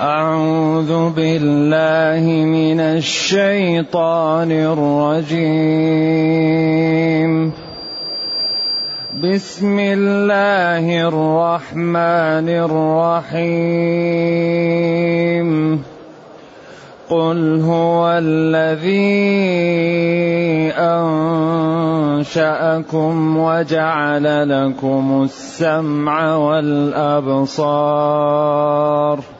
أعوذ بالله من الشيطان الرجيم. بسم الله الرحمن الرحيم. قل هو الذي أنشأكم وجعل لكم السمع والأبصار.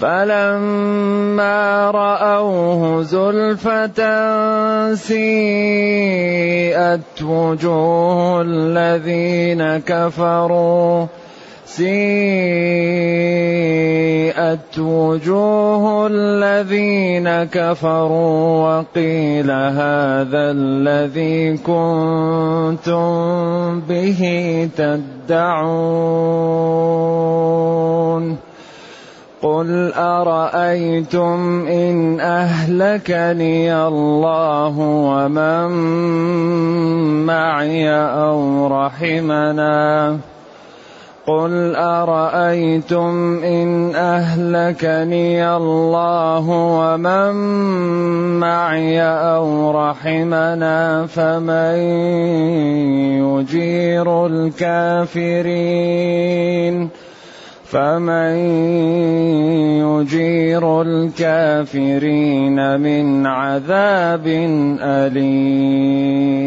فلما رأوه زلفة سيئت وجوه الذين كفروا سيئت وجوه الذين كفروا وقيل هذا الذي كنتم به تدعون. قل ارايتم ان اهلكني الله ومن معي أو رحمنا قل ارايتم ان اهلكني الله ومن معي أو رحمنا فمن يجير الكافرين فمن يجير الكافرين من عذاب أليم.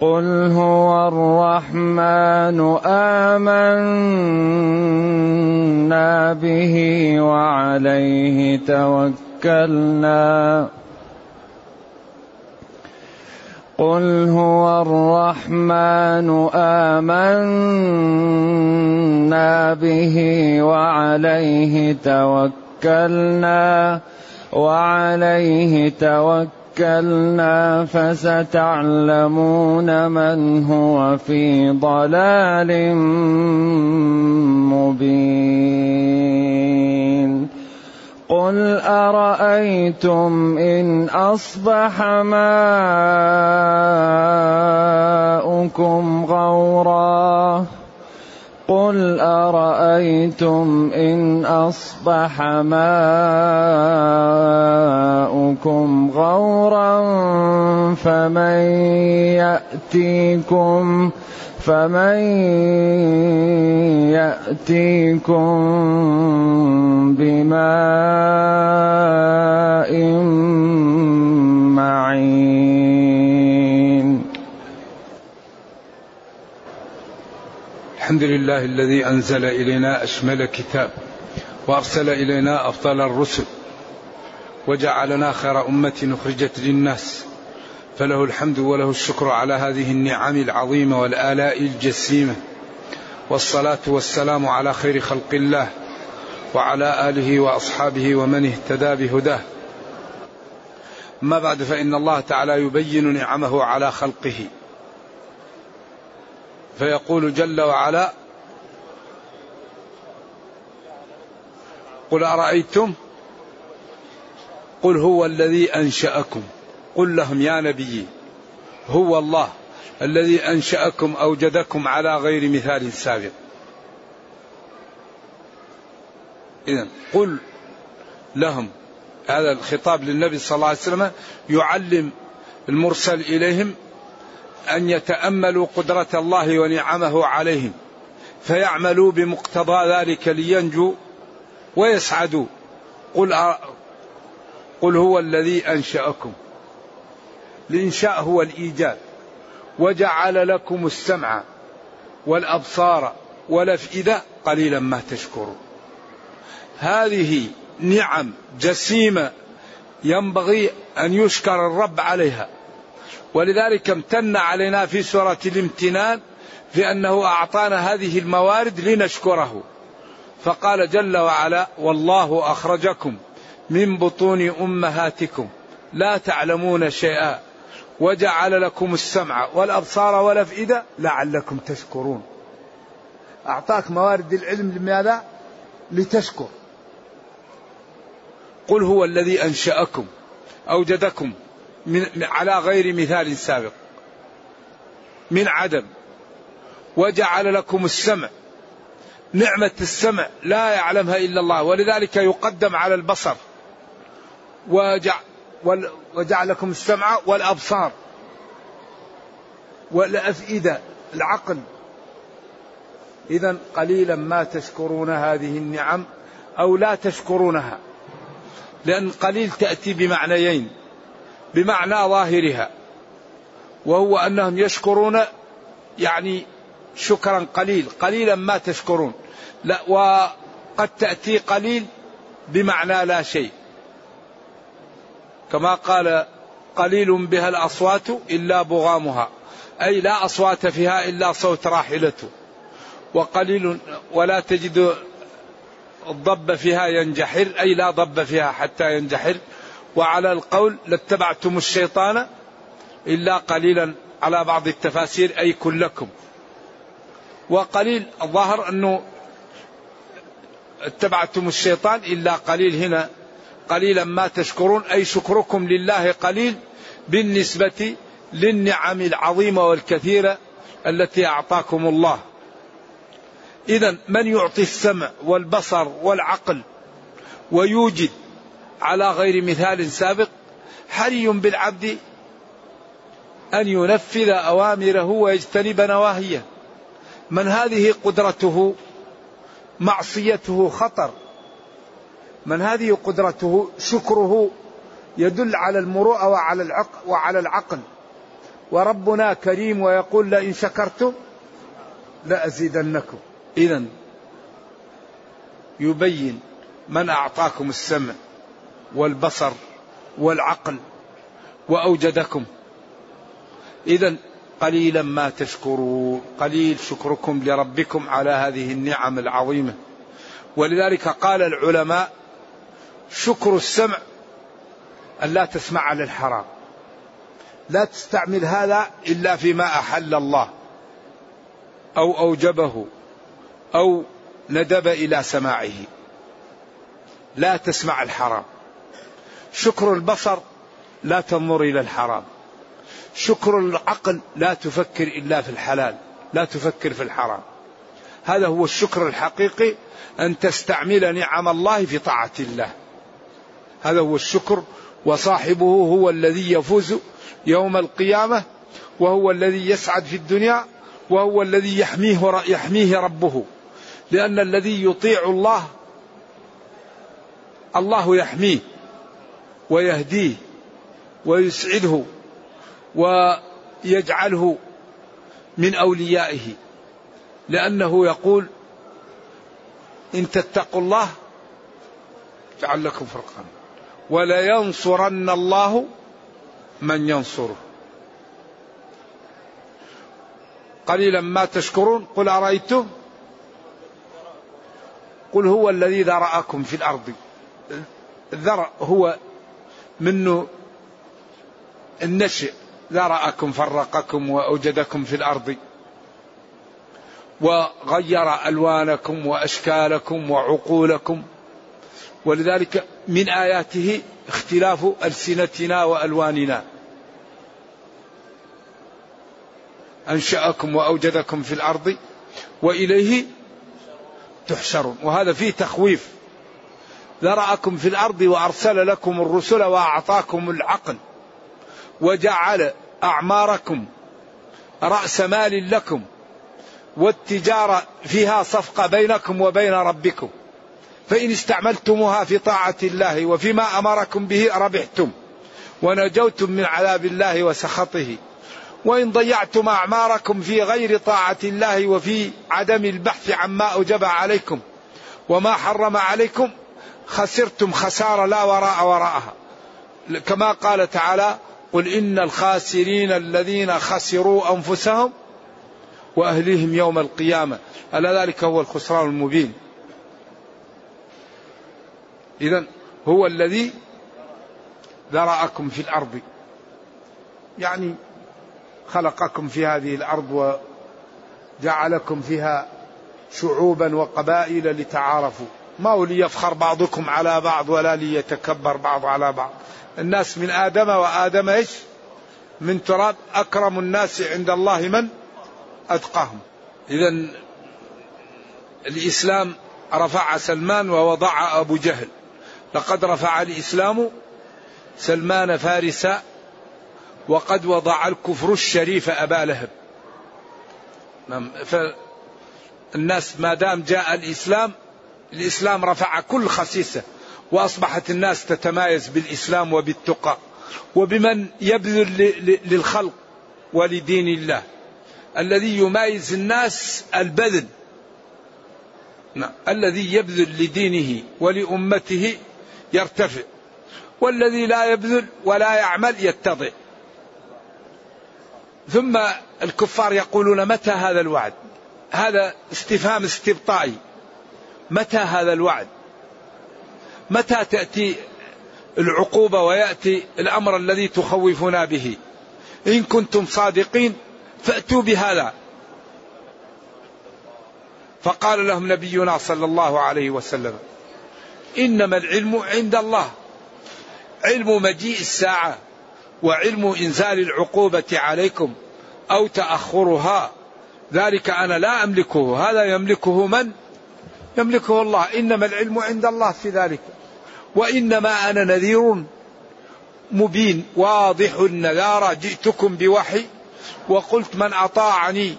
قل هو الرحمن آمنا به وعليه توكلنا. قل هو الرحمن آمنا به وعليه توكلنا وعليه توكلنا فستعلمون من هو في ضلال مبين قل أرأيتم إن أصبح ماؤكم غورا؟ قل أرأيتم إن أصبح ماؤكم غورا فمن يأتيكم فمن ياتيكم بماء معين الحمد لله الذي أنزل إلينا أشمل كتاب وأرسل إلينا أفضل الرسل وجعلنا خير أمة أخرجت للناس فله الحمد وله الشكر على هذه النعم العظيمة والآلاء الجسيمة. والصلاة والسلام على خير خلق الله وعلى آله وأصحابه ومن اهتدى بهداه. اما بعد فإن الله تعالى يبين نعمه على خلقه. فيقول جل وعلا قل أرأيتم؟ قل هو الذي أنشأكم. قل لهم يا نبي هو الله الذي أنشأكم أوجدكم على غير مثال سابق. اذا قل لهم هذا الخطاب للنبي صلى الله عليه وسلم يعلم المرسل إليهم أن يتأملوا قدرة الله ونعمه عليهم فيعملوا بمقتضى ذلك لينجوا ويسعدوا. قل قل هو الذي أنشأكم. الإنشاء هو الإيجاد. وجعل لكم السمع والأبصار والأفئدة قليلا ما تشكرون. هذه نعم جسيمة ينبغي أن يشكر الرب عليها. ولذلك امتن علينا في سورة الامتنان في انه أعطانا هذه الموارد لنشكره. فقال جل وعلا والله أخرجكم من بطون أمهاتكم. لا تعلمون شيئا. وجعل لكم السمع والأبصار والأفئدة لعلكم تشكرون. أعطاك موارد العلم لماذا؟ لتشكر. قل هو الذي أنشأكم أوجدكم من على غير مثال سابق. من عدم. وجعل لكم السمع. نعمة السمع لا يعلمها إلا الله ولذلك يقدم على البصر. وجعل لكم السمع والأبصار والأفئدة العقل. إذا قليلا ما تشكرون هذه النعم أو لا تشكرونها لأن قليل تأتي بمعنيين بمعنى ظاهرها وهو أنهم يشكرون يعني شكرا قليل قليلا ما تشكرون لا وقد تأتي قليل بمعنى لا شيء. كما قال قليل بها الأصوات إلا بغامها. أي لا أصوات فيها إلا صوت راحلته وقليل ولا تجد الضب فيها ينجحر أي لا ضب فيها حتى ينجحر. وعلى القول لاتبعتم الشيطان إلا قليلا على بعض التفاسير أي كلكم. وقليل الظاهر أنه اتبعتم الشيطان إلا قليل هنا قليلا ما تشكرون أي شكركم لله قليل بالنسبة للنعم العظيمة والكثيرة التي أعطاكم الله. إذا من يعطي السمع والبصر والعقل ويوجد على غير مثال سابق حري بالعبد أن ينفذ أوامره ويجتنب نواهيه. من هذه قدرته؟ معصيته خطر. من هذه قدرته شكره يدل على المروءة وعلى العقل وعلى العقل. وربنا كريم ويقول لئن شكرتم لأزيدنكم. إذا يبين من أعطاكم السمع والبصر والعقل وأوجدكم. إذا قليلا ما تشكرون قليل شكركم لربكم على هذه النعم العظيمة. ولذلك قال العلماء شكر السمع أن لا تسمع على الحرام لا تستعمل هذا إلا فيما أحل الله. أو أوجبه. أو ندب إلى سماعه. لا تسمع الحرام. شكر البصر لا تنظر إلى الحرام. شكر العقل لا تفكر إلا في الحلال لا تفكر في الحرام. هذا هو الشكر الحقيقي أن تستعمل نعم الله في طاعة الله. هذا هو الشكر وصاحبه هو الذي يفوز يوم القيامة وهو الذي يسعد في الدنيا وهو الذي يحميه يحميه ربه. لأن الذي يطيع الله الله يحميه ويهديه ويسعده ويجعله من أوليائه. لأنه يقول إن تتقوا الله جعل لكم فرقا ولينصرن الله من ينصره. قليلا ما تشكرون. قل أرأيتم؟ قل هو الذي ذرأكم في الأرض. الذرأ هو منه النشئ. ذرأكم فرقكم وأوجدكم في الأرض. وغير ألوانكم وأشكالكم وعقولكم. ولذلك من آياته اختلاف ألسنتنا وألواننا. أنشأكم وأوجدكم في الأرض وإليه تحشرون. وهذا فيه تخويف. ذرأكم في الأرض وأرسل لكم الرسل وأعطاكم العقل وجعل أعماركم رأس مال لكم والتجارة فيها صفقة بينكم وبين ربكم. فإن استعملتموها في طاعة الله وفيما أمركم به ربحتم ونجوتم من عذاب الله وسخطه. وإن ضيعتم أعماركم في غير طاعة الله وفي عدم البحث عما أوجب عليكم وما حرم عليكم خسرتم خسارة لا وراء وراءها. كما قال تعالى قل إن الخاسرين الذين خسروا أنفسهم وأهليهم يوم القيامة ألا ذلك هو الخسران المبين. إذا هو الذي ذرأكم في الأرض. يعني خلقكم في هذه الأرض وجعلكم فيها شعوبا وقبائل لتعارفوا. ما هو ليفخر بعضكم على بعض ولا ليتكبر بعض على بعض. الناس من آدم وآدم إيش؟ من تراب. أكرم الناس عند الله من؟ أتقاهم. إذا الإسلام رفع سلمان ووضع أبو جهل. لقد رفع الإسلام سلمان فارسا وقد وضع الكفر الشريف أبا لهب نعم فالناس ما دام جاء الإسلام الإسلام رفع كل خسيسة وأصبحت الناس تتمايز بالإسلام وبالتقى وبمن يبذل للخلق ولدين الله الذي يمايز الناس البذل نعم. الذي يبذل لدينه ولأمته يرتفع. والذي لا يبذل ولا يعمل يتضع. ثم الكفار يقولون متى هذا الوعد؟ هذا استفهام استبطائي. متى هذا الوعد؟ متى تأتي العقوبة ويأتي الأمر الذي تخوفنا به؟ إن كنتم صادقين فأتوا بهذا. فقال لهم نبينا صلى الله عليه وسلم إنما العلم عند الله. علم مجيء الساعة وعلم إنزال العقوبة عليكم أو تأخرها. ذلك أنا لا أملكه. هذا يملكه من؟ يملكه الله. إنما العلم عند الله في ذلك. وإنما أنا نذير مبين. واضح النذارة. جئتكم بوحي وقلت من أطاعني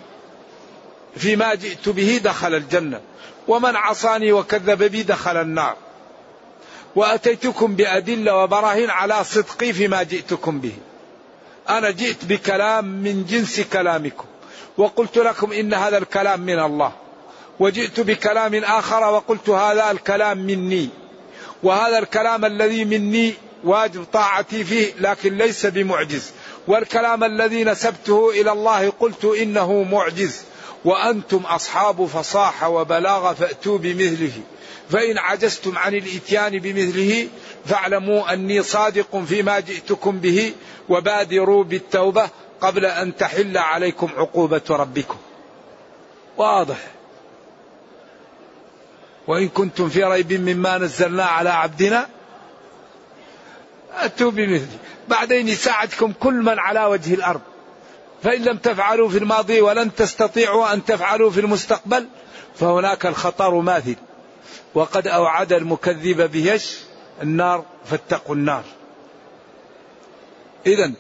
فيما جئت به دخل الجنة. ومن عصاني وكذب بي دخل النار. وأتيتكم بأدلة وبراهين على صدقي فيما جئتكم به. أنا جئت بكلام من جنس كلامكم وقلت لكم إن هذا الكلام من الله وجئت بكلام آخر وقلت هذا الكلام مني وهذا الكلام الذي مني واجب طاعتي فيه لكن ليس بمعجز. والكلام الذي نسبته إلى الله قلت إنه معجز وأنتم أصحاب فصاحة وبلاغة فأتوا بمثله. فإن عجزتم عن الإتيان بمثله فاعلموا أني صادق فيما جئتكم به وبادروا بالتوبة قبل أن تحل عليكم عقوبة ربكم. واضح. وإن كنتم في ريب مما نزلنا على عبدنا أتوا بمثله. بعدين يساعدكم كل من على وجه الأرض. فإن لم تفعلوا في الماضي ولن تستطيعوا أن تفعلوا في المستقبل فهناك الخطر ماثل. وقد أوعد المكذب بيش النار فاتقوا النار. إذا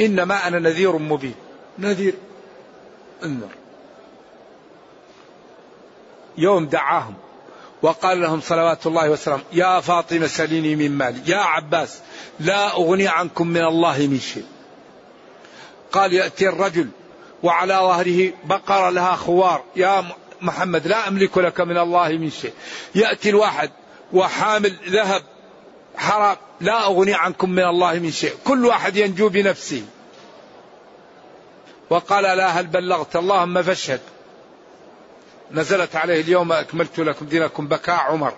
إنما أنا نذير مبين. نذير. انذر يوم دعاهم وقال لهم صلوات الله وسلامه يا فاطمة سليني من مالي. يا عباس لا أغني عنكم من الله من شيء. قال يأتي الرجل وعلى ظهره بقرة لها خوار. يا محمد لا أملك لك من الله من شيء. يأتي الواحد وحامل ذهب حرام لا أغني عنكم من الله من شيء. كل واحد ينجو بنفسه. وقال لا هل بلغت؟ اللهم فاشهد. نزلت عليه اليوم أكملت لكم دينكم. بكاء عمر.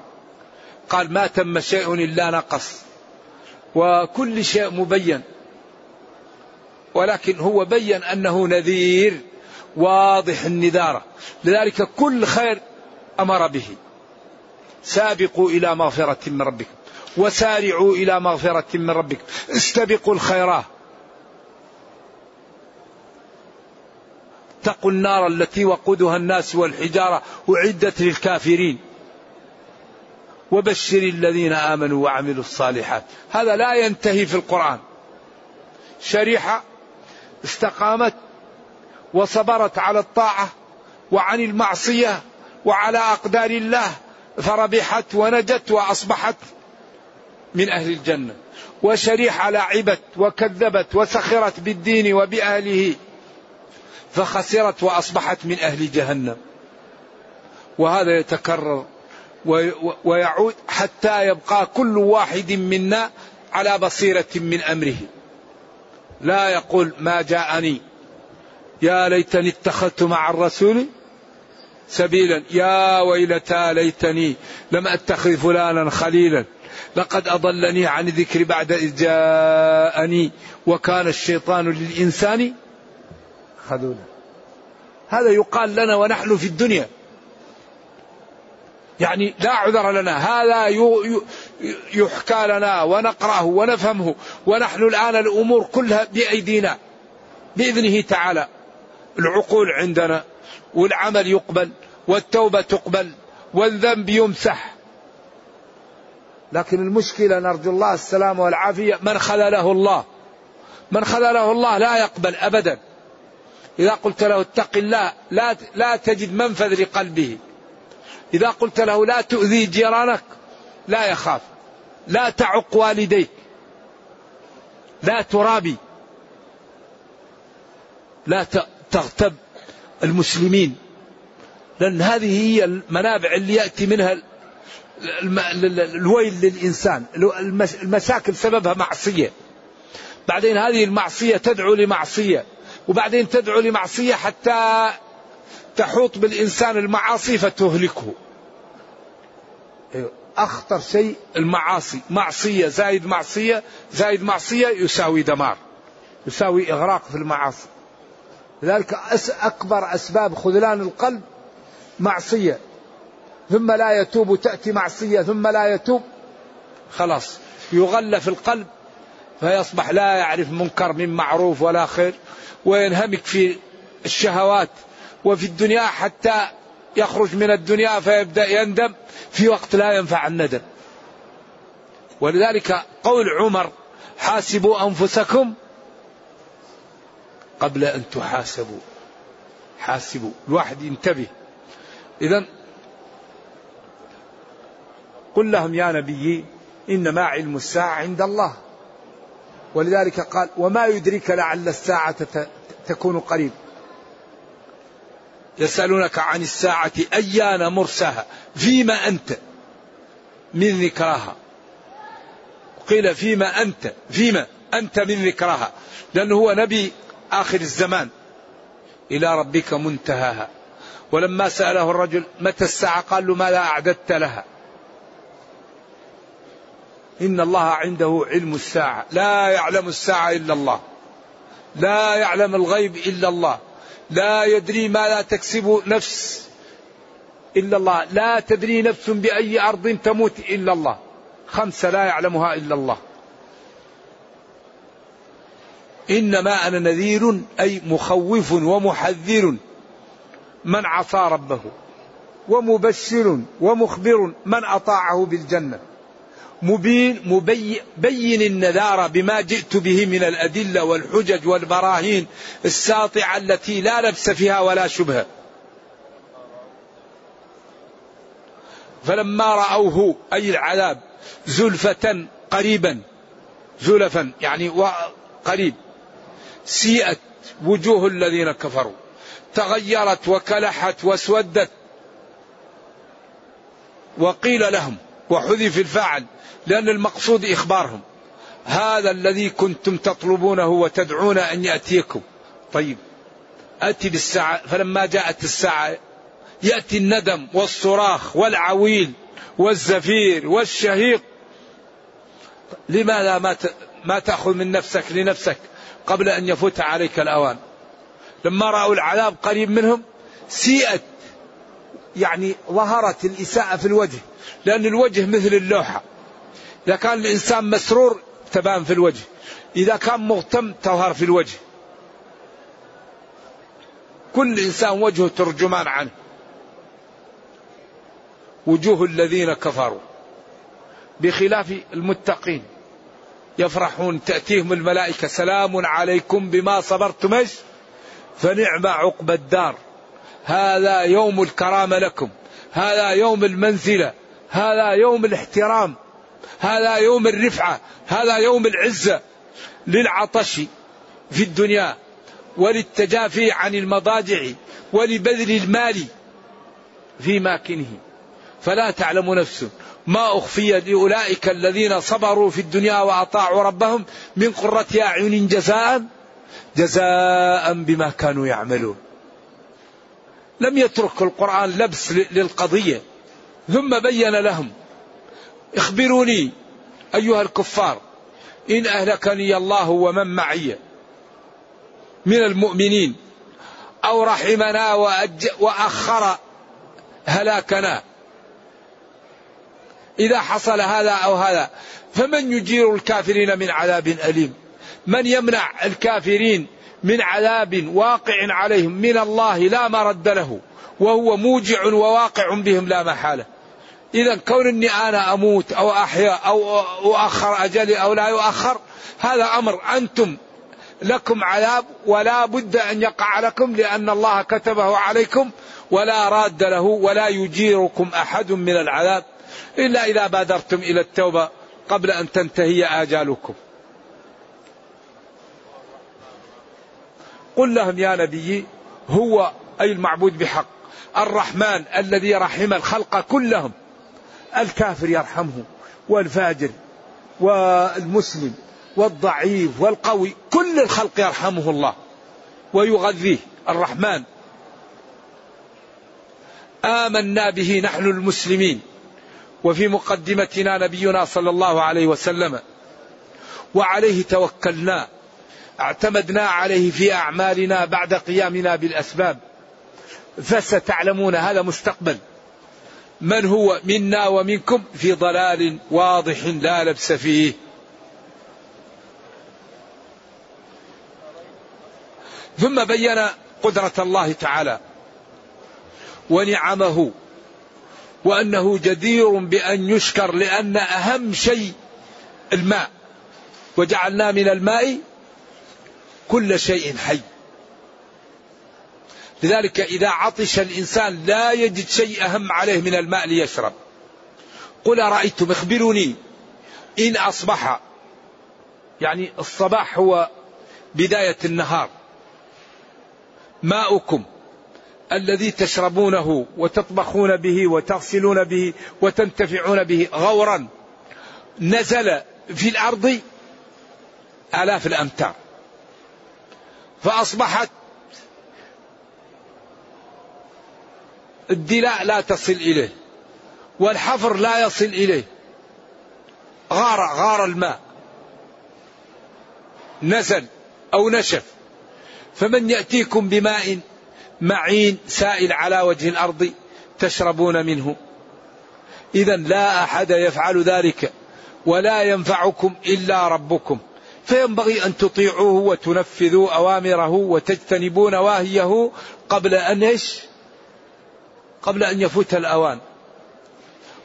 قال ما تم شيء إلا نقص. وكل شيء مبين. ولكن هو بين أنه نذير. واضح النذارة. لذلك كل خير أمر به. سابقوا إلى مغفرة من ربكم. وسارعوا إلى مغفرة من ربكم. استبقوا الخيرات. اتقوا النار التي وقودها الناس والحجارة أعدت للكافرين. وبشر الذين آمنوا وعملوا الصالحات. هذا لا ينتهي في القرآن. شريحة استقامت وصبرت على الطاعة وعن المعصية وعلى أقدار الله فربحت ونجت وأصبحت من أهل الجنة. وشريحة لعبت وكذبت وسخرت بالدين وبأهله فخسرت وأصبحت من أهل جهنم. وهذا يتكرر ويعود حتى يبقى كل واحد منا على بصيرة من أمره. لا يقول ما جاءني يا ليتني اتخذت مع الرسول سبيلا. يا ويلتى ليتني لم أتخذ فلانا خليلا. لقد أضلني عن ذكر بعد إذ جاءني وكان الشيطان للإنسان خذولا. هذا يقال لنا ونحن في الدنيا. يعني لا عذر لنا. هذا يحكى لنا ونقرأه ونفهمه. ونحن الآن الأمور كلها بأيدينا. بإذنه تعالى. العقول عندنا والعمل يقبل والتوبة تقبل والذنب يمسح. لكن المشكلة نرجو الله السلامة والعافية من خذله الله. من خذله الله لا يقبل أبدا. إذا قلت له اتق الله لا, لا تجد منفذ لقلبه. إذا قلت له لا تؤذي جيرانك لا يخاف. لا تعق والديك. لا ترابي. لا تغتب المسلمين. لأن هذه هي المنابع اللي يأتي منها الويل للإنسان المشاكل سببها معصية. بعدين هذه المعصية تدعو لمعصية وبعدين تدعو لمعصية حتى تحوط بالإنسان المعاصي فتهلكه. أخطر شيء المعاصي معصية زايد معصية زايد معصية يساوي دمار يساوي إغراق في المعاصي. لذلك أكبر أسباب خذلان القلب معصية. ثم لا يتوب تأتي معصية ثم لا يتوب. خلاص يغلف القلب فيصبح لا يعرف منكر من معروف ولا خير وينهمك في الشهوات وفي الدنيا حتى يخرج من الدنيا فيبدأ يندم في وقت لا ينفع الندم. ولذلك قول عمر حاسبوا أنفسكم قبل أن تحاسبوا. حاسبوا. الواحد ينتبه. إذا قل لهم يا نبي إنما علم الساعة عند الله. ولذلك قال وما يدرك لعل الساعة تكون قريب. يسألونك عن الساعة أيان مرساها؟ فيما أنت؟ من ذكراها قيل فيما أنت؟ فيما أنت من ذكراها لأنه هو نبي آخر الزمان. إلى ربك منتهاها. ولما سأله الرجل متى الساعة؟ قال له ماذا أعددت لها. إن الله عنده علم الساعة. لا يعلم الساعة إلا الله. لا يعلم الغيب إلا الله. لا يدري ما لا تكسب نفس إلا الله. لا تدري نفس بأي أرض تموت إلا الله. خمسة لا يعلمها إلا الله. إنما أنا نذير أي مخوف ومحذر. من عصى ربه ومبشر ومخبر من أطاعه بالجنة. مبين مبين النذار بما جئت به من الأدلة والحجج والبراهين الساطعة التي لا لبس فيها ولا شبهة فلما رأوه أي العذاب زلفة قريبا زلفا يعني قريب. سيئت وجوه الذين كفروا تغيرت وكلحت واسودت وقيل لهم وحذف الفاعل لأن المقصود إخبارهم هذا الذي كنتم تطلبونه وتدعون أن يأتيكم. طيب أتي بالساعة فلما جاءت الساعة يأتي الندم والصراخ والعويل والزفير والشهيق. لماذا ما ما تأخذ من نفسك لنفسك؟ قبل أن يفوت عليك الأوان. لما رأوا العذاب قريب منهم سيئت يعني ظهرت الإساءة في الوجه لأن الوجه مثل اللوحة. إذا كان الإنسان مسرور تبان في الوجه. إذا كان مغتم تظهر في الوجه. كل إنسان وجهه ترجمان عنه. وجوه الذين كفروا. بخلاف المتقين. يفرحون تأتيهم الملائكة سلام عليكم بما صبرتم فنعم عقب الدار. هذا يوم الكرامة لكم هذا يوم المنزلة هذا يوم الاحترام هذا يوم الرفعة هذا يوم العزة للعطش في الدنيا وللتجافي عن المضاجع ولبذل المال في ماكنه. فلا تعلم نفس ما أخفي لأولئك الذين صبروا في الدنيا وأطاعوا ربهم من قرة أعين جزاء جزاء بما كانوا يعملون. لم يترك القرآن لبس للقضية. ثم بين لهم اخبروني أيها الكفار إن أهلكني الله ومن معي من المؤمنين أو رحمنا وأخر هلاكنا. إذا حصل هذا أو هذا. فمن يجير الكافرين من عذاب أليم؟ من يمنع الكافرين من عذاب واقع عليهم من الله لا مرد له وهو موجع وواقع بهم لا محالة. إذا كون أني أنا أموت أو أحيا أو أؤخر أجلي أو لا يؤخر هذا أمر. أنتم لكم عذاب ولا بد أن يقع لكم لأن الله كتبه عليكم ولا راد له ولا يجيركم أحد من العذاب. إلا إذا بادرتم إلى التوبة قبل أن تنتهي آجالكم. قل لهم يا نبي هو أي المعبود بحق الرحمن الذي رحم الخلق كلهم. الكافر يرحمه والفاجر والمسلم والضعيف والقوي كل الخلق يرحمه الله ويغذيه الرحمن. آمنا به نحن المسلمين. وفي مقدمتنا نبينا صلى الله عليه وسلم وعليه توكلنا اعتمدنا عليه في أعمالنا بعد قيامنا بالأسباب. فستعلمون هذا مستقبل. من هو منا ومنكم في ضلال واضح لا لبس فيه. ثم بين قدرة الله تعالى ونعمه وأنه جدير بأن يشكر لأن أهم شيء الماء. وجعلنا من الماء كل شيء حي. لذلك إذا عطش الإنسان لا يجد شيء أهم عليه من الماء ليشرب. قل أرأيتم اخبروني. إن أصبح يعني الصباح هو بداية النهار. ماؤكم الذي تشربونه وتطبخون به وتغسلون به وتنتفعون به غورا نزل في الأرض آلاف الأمتار. فأصبحت الدلاء لا تصل إليه والحفر لا يصل إليه. غار غار الماء. نزل أو نشف. فمن يأتيكم بماء معين سائل على وجه الأرض تشربون منه اذا لا أحد يفعل ذلك ولا ينفعكم إلا ربكم فينبغي أن تطيعوه وتنفذوا أوامره وتجتنبوا نواهيه قبل أن إيش؟ قبل أن يفوت الأوان.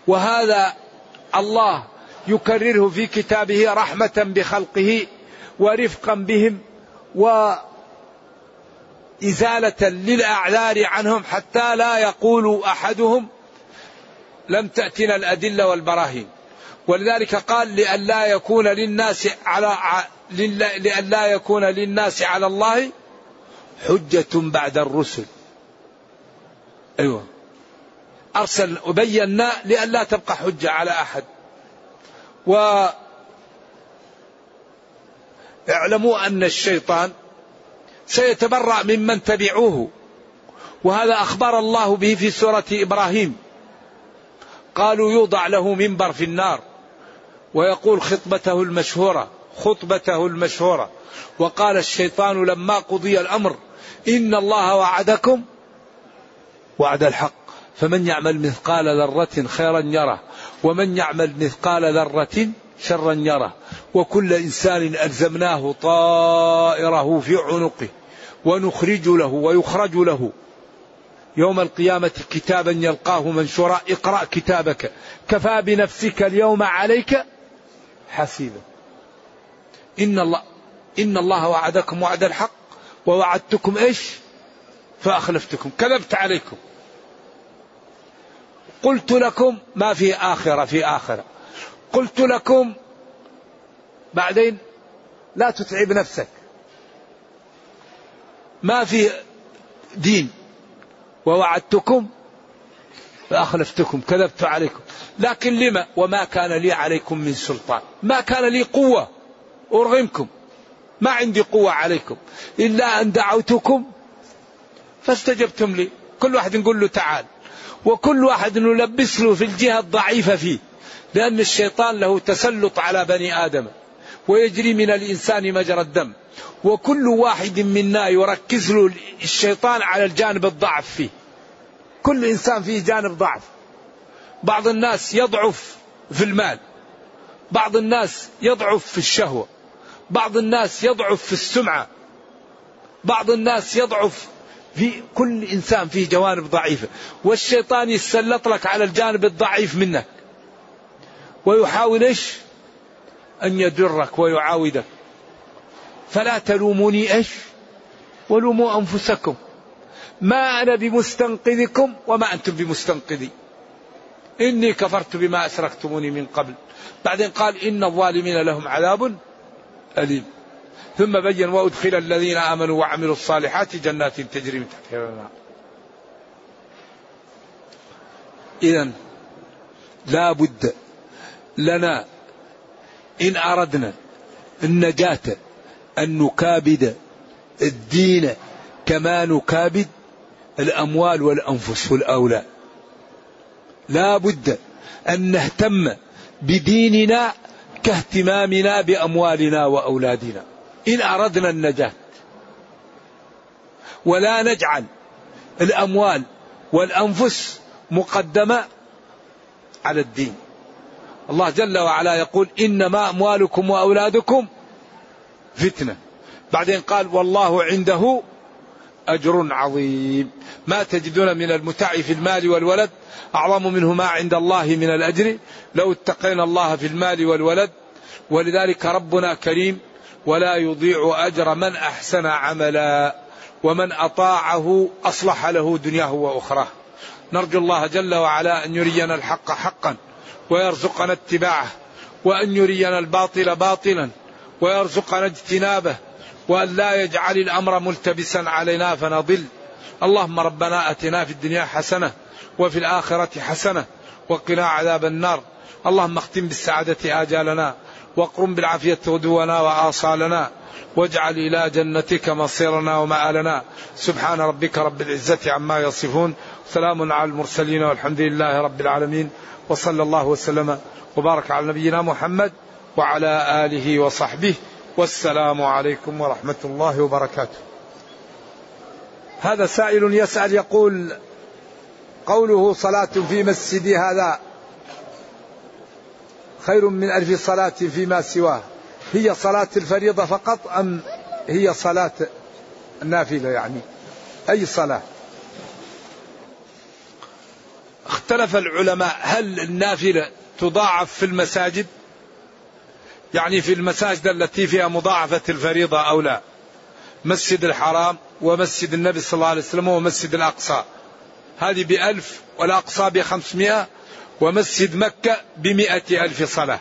وهذا الله يكرره في كتابه رحمة بخلقه ورفقا بهم و إزالة للأعذار عنهم حتى لا يقول أحدهم لم تأتنا الأدلة والبراهين. ولذلك قال لئلا يكون للناس على لئلا يكون للناس على الله حجة بعد الرسل. أيوة. أرسل وبينا لئلا تبقى حجة على أحد. و اعلموا أن الشيطان سيتبرأ ممن تبعوه. وهذا أخبر الله به في سورة إبراهيم. قالوا يوضع له منبر في النار ويقول خطبته المشهورة خطبته المشهورة. وقال الشيطان لما قضي الأمر إن الله وعدكم وعد الحق. فمن يعمل مثقال ذرة خيرا يره ومن يعمل مثقال ذرة شرا يره. وكل إنسان ألزمناه طائره في عنقه ونخرج له ويخرج له. يوم القيامة كتابا يلقاه منشورا اقرأ كتابك. كفى بنفسك اليوم عليك حسيبا. إن الله إن الله وعدكم وعد الحق ووعدتكم إيش؟ فأخلفتكم. كذبت عليكم. قلت لكم ما في آخرة في آخرة. قلت لكم بعدين لا تتعب نفسك. ما في دين. ووعدتكم فأخلفتكم كذبت عليكم. لكن لما؟ وما كان لي عليكم من سلطان. ما كان لي قوة. أرغمكم. ما عندي قوة عليكم. إلا أن دعوتكم فاستجبتم لي. كل واحد نقول له تعال. وكل واحد نلبس له في الجهة الضعيفة فيه. لأن الشيطان له تسلط على بني آدم. ويجري من الإنسان مجرى الدم. وكل واحد منا يركز له الشيطان على الجانب الضعف فيه. كل إنسان فيه جانب ضعف. بعض الناس يضعف في المال. بعض الناس يضعف في الشهوة. بعض الناس يضعف في السمعة. بعض الناس يضعف في كل إنسان فيه جوانب ضعيفة. والشيطان يسلط لك على الجانب الضعيف منك. ويحاول إيش؟ أن يدرك ويعاودك فلا تلوموني إيش؟ ولوموا أنفسكم. ما أنا بمستنقذكم وما أنتم بمستنقذي. إني كفرت بما أشركتموني من قبل. بعدين قال إن الظالمين لهم عذاب أليم. ثم بين وأدخل الذين آمنوا وعملوا الصالحات جنات تجري من تحتها الأنهار. إذا لا بد لنا إن أردنا النجاة أن نكابد الدين كما نكابد الأموال والأنفس والأولاد. لا بد أن نهتم بديننا كاهتمامنا بأموالنا وأولادنا. إن أردنا النجاة ولا نجعل الأموال والأنفس مقدمة على الدين. الله جل وعلا يقول إنما أموالكم وأولادكم فتنة. بعدين قال والله عنده أجر عظيم. ما تجدون من المتع في المال والولد أعظم منه ما عند الله من الأجر. لو اتقينا الله في المال والولد. ولذلك ربنا كريم ولا يضيع أجر من أحسن عملا ومن أطاعه أصلح له دنياه وأخراه. نرجو الله جل وعلا أن يرينا الحق حقا. ويرزقنا اتباعه وأن يرينا الباطل باطلا ويرزقنا اجتنابه وأن لا يجعل الأمر ملتبسا علينا فنضل. اللهم ربنا أتنا في الدنيا حسنة وفي الآخرة حسنة وقنا عذاب النار. اللهم اختم بالسعادة آجالنا واقرم بالعافية غدونا وآصالنا واجعل إلى جنتك مصيرنا ومآلنا. سبحان ربك رب العزة عما يصفون. سلام على المرسلين والحمد لله رب العالمين. وصلى الله وسلم وبارك على نبينا محمد وعلى آله وصحبه والسلام عليكم ورحمة الله وبركاته. هذا سائل يسأل يقول قوله صلاة في مسجدي هذا خير من ألف صلاة فيما سواه. هي صلاة الفريضة فقط أم هي صلاة النافلة يعني؟ أي صلاة؟ اختلف العلماء هل النافلة تضاعف في المساجد؟ يعني في المساجد التي فيها مضاعفة الفريضة أو لا؟ مسجد الحرام ومسجد النبي صلى الله عليه وسلم ومسجد الأقصى. هذه بألف والأقصى بخمسمائة ومسجد مكة بمئة ألف صلاة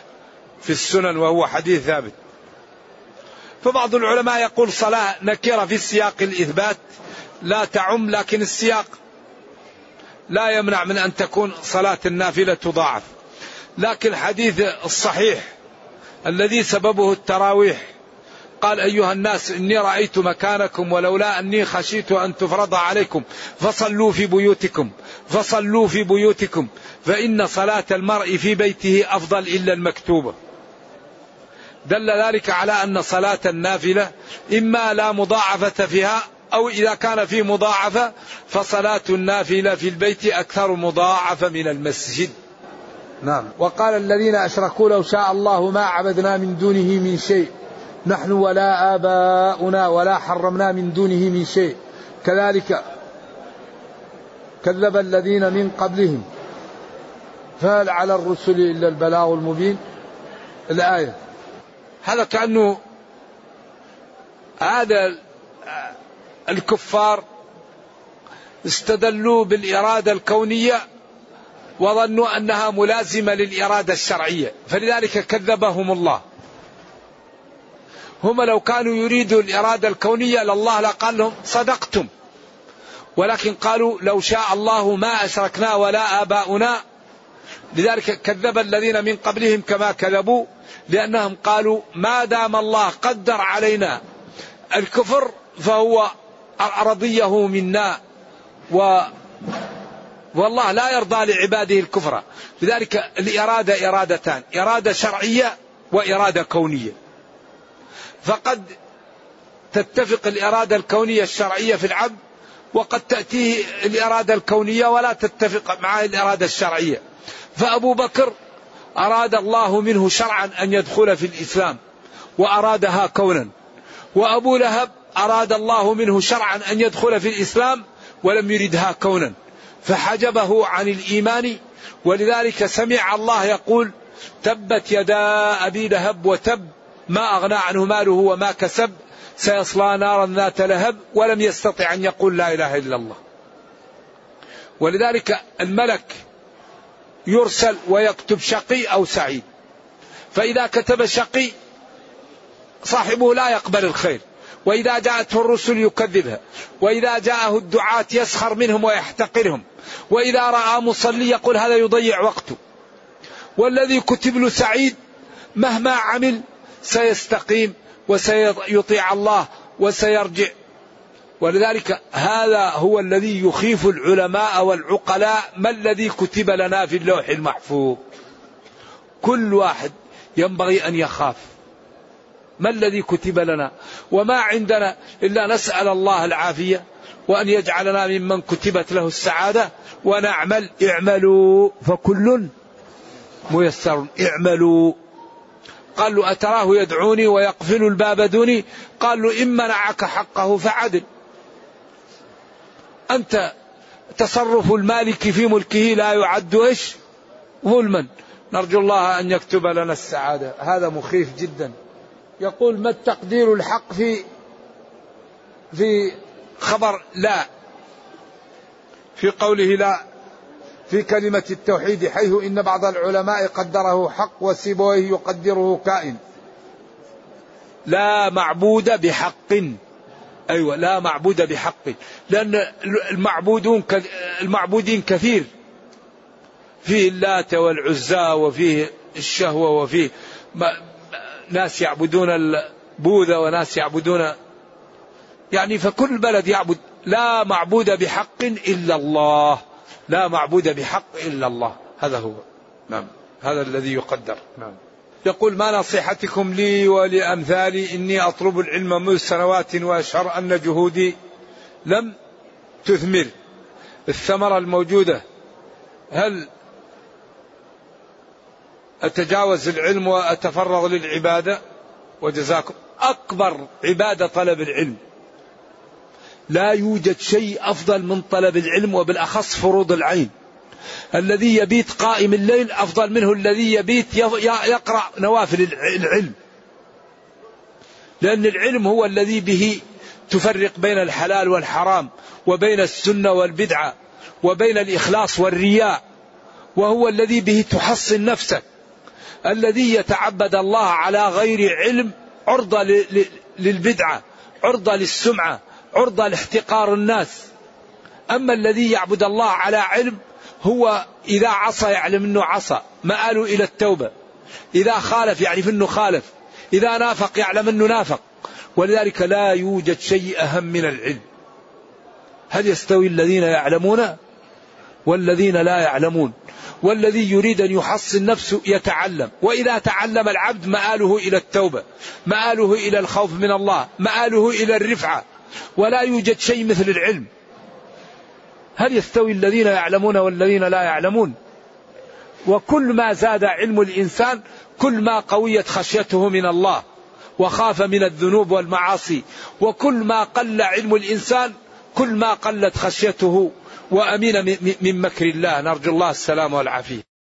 في السنن وهو حديث ثابت. فبعض العلماء يقول صلاة نكرة في سياق الإثبات لا تعم لكن السياق لا يمنع من أن تكون صلاة النافلة تضاعف. لكن الحديث الصحيح الذي سببه التراويح قال أيها الناس إني رأيت مكانكم ولولا أني خشيت أن تفرض عليكم فصلوا في بيوتكم فصلوا في بيوتكم فإن صلاة المرء في بيته أفضل إلا المكتوبة. دل ذلك على أن صلاة النافلة إما لا مضاعفة فيها أو إذا كان في مضاعفة فصلاة النافلة في البيت أكثر مضاعفة من المسجد. نعم. وقال الذين أشركوا لو شاء الله ما عبدنا من دونه من شيء. نحن ولا آباؤنا ولا حرمنا من دونه من شيء. كذلك كذب الذين من قبلهم. فهل على الرسل إلا البلاغ المبين؟ الآية. هذا كأنه هذا الكفار استدلوا بالإرادة الكونية وظنوا أنها ملازمة للإرادة الشرعية فلذلك كذبهم الله. هم لو كانوا يريدوا الإرادة الكونية لله لقال لهم صدقتم ولكن قالوا لو شاء الله ما أشركنا ولا آباؤنا. لذلك كذب الذين من قبلهم كما كذبوا لأنهم قالوا ما دام الله قدر علينا الكفر فهو رضيه منا. و والله لا يرضى لعباده الكفر. لذلك الإرادة إرادتان. إرادة شرعية وإرادة كونية. فقد تتفق الإرادة الكونية الشرعية في العبد وقد تأتيه الإرادة الكونية ولا تتفق معه الإرادة الشرعية. فأبو بكر أراد الله منه شرعا أن يدخل في الإسلام وأرادها كونا. وأبو لهب أراد الله منه شرعا أن يدخل في الإسلام ولم يردها كونا. فحجبه عن الإيمان ولذلك سمع الله يقول تبت يدا أبي لهب وتب ما أغنى عنه ماله وما كسب سيصلى نارا ذات لهب ولم يستطع أن يقول لا إله إلا الله. ولذلك الملك يرسل ويكتب شقي أو سعيد. فإذا كتب شقي صاحبه لا يقبل الخير. وإذا جاءته الرسل يكذبها. وإذا جاءه الدعاة يسخر منهم ويحتقرهم. وإذا رأى مصلي يقول هذا يضيع وقته. والذي كتب له سعيد مهما عمل سيستقيم وسيطيع الله وسيرجع. ولذلك هذا هو الذي يخيف العلماء والعقلاء. ما الذي كتب لنا في اللوح المحفوظ؟ كل واحد ينبغي أن يخاف. ما الذي كتب لنا وما عندنا إلا نسأل الله العافية وأن يجعلنا ممن كتبت له السعادة ونعمل. اعملوا فكل ميسر. اعملوا. قال له أتراه يدعوني ويقفل الباب دوني؟ قال له إن منعك حقه فعدل. أنت تصرف المالك في ملكه لا يعد إيش؟ ظلما. نرجو الله أن يكتب لنا السعادة. هذا مخيف جدا. يقول ما التقدير الحق في في خبر لا في قوله لا في كلمة التوحيد حيث إن بعض العلماء قدره حق وسيبويه يقدره كائن. لا معبود بحق. أيوة لا معبود بحق. لأن المعبودون المعبودين كثير. فيه اللات والعزى وفيه الشهوة وفيه ناس يعبدون البوذا وناس يعبدون يعني فكل بلد يعبد لا معبود بحق إلا الله لا معبود بحق إلا الله هذا هو نعم هذا الذي يقدر نعم. يقول ما نصيحتكم لي ولأمثالي؟ إني أطلب العلم منذ سنوات وأشعر أن جهودي لم تثمر الثمرة الموجودة. هل أتجاوز العلم وأتفرغ للعبادة وجزاكم. أكبر عبادة طلب العلم. لا يوجد شيء أفضل من طلب العلم وبالأخص فروض العين. الذي يبيت قائم الليل أفضل منه الذي يبيت يقرأ نوافل العلم. لأن العلم هو الذي به تفرق بين الحلال والحرام وبين السنة والبدعة وبين الإخلاص والرياء. وهو الذي به تحصن نفسك. الذي يتعبد الله على غير علم عرضة للبدعة عرضة للسمعة عرضة لاحتقار الناس. أما الذي يعبد الله على علم هو إذا عصى يعلم أنه عصى مآله إلى التوبة. إذا خالف يعرف أنه خالف إذا نافق يعلم أنه نافق. ولذلك لا يوجد شيء أهم من العلم. هل يستوي الذين يعلمون والذين لا يعلمون؟ والذي يريد أن يحصن نفسه يتعلم. وإذا تعلم العبد مآله إلى التوبة مآله إلى الخوف من الله مآله إلى الرفعة. ولا يوجد شيء مثل العلم. هل يستوي الذين يعلمون والذين لا يعلمون؟ وكل ما زاد علم الإنسان كل ما قويت خشيته من الله وخاف من الذنوب والمعاصي وكل ما قل علم الإنسان كل ما قلت خشيته وامن من مكر الله. نرجو الله السلام والعافية.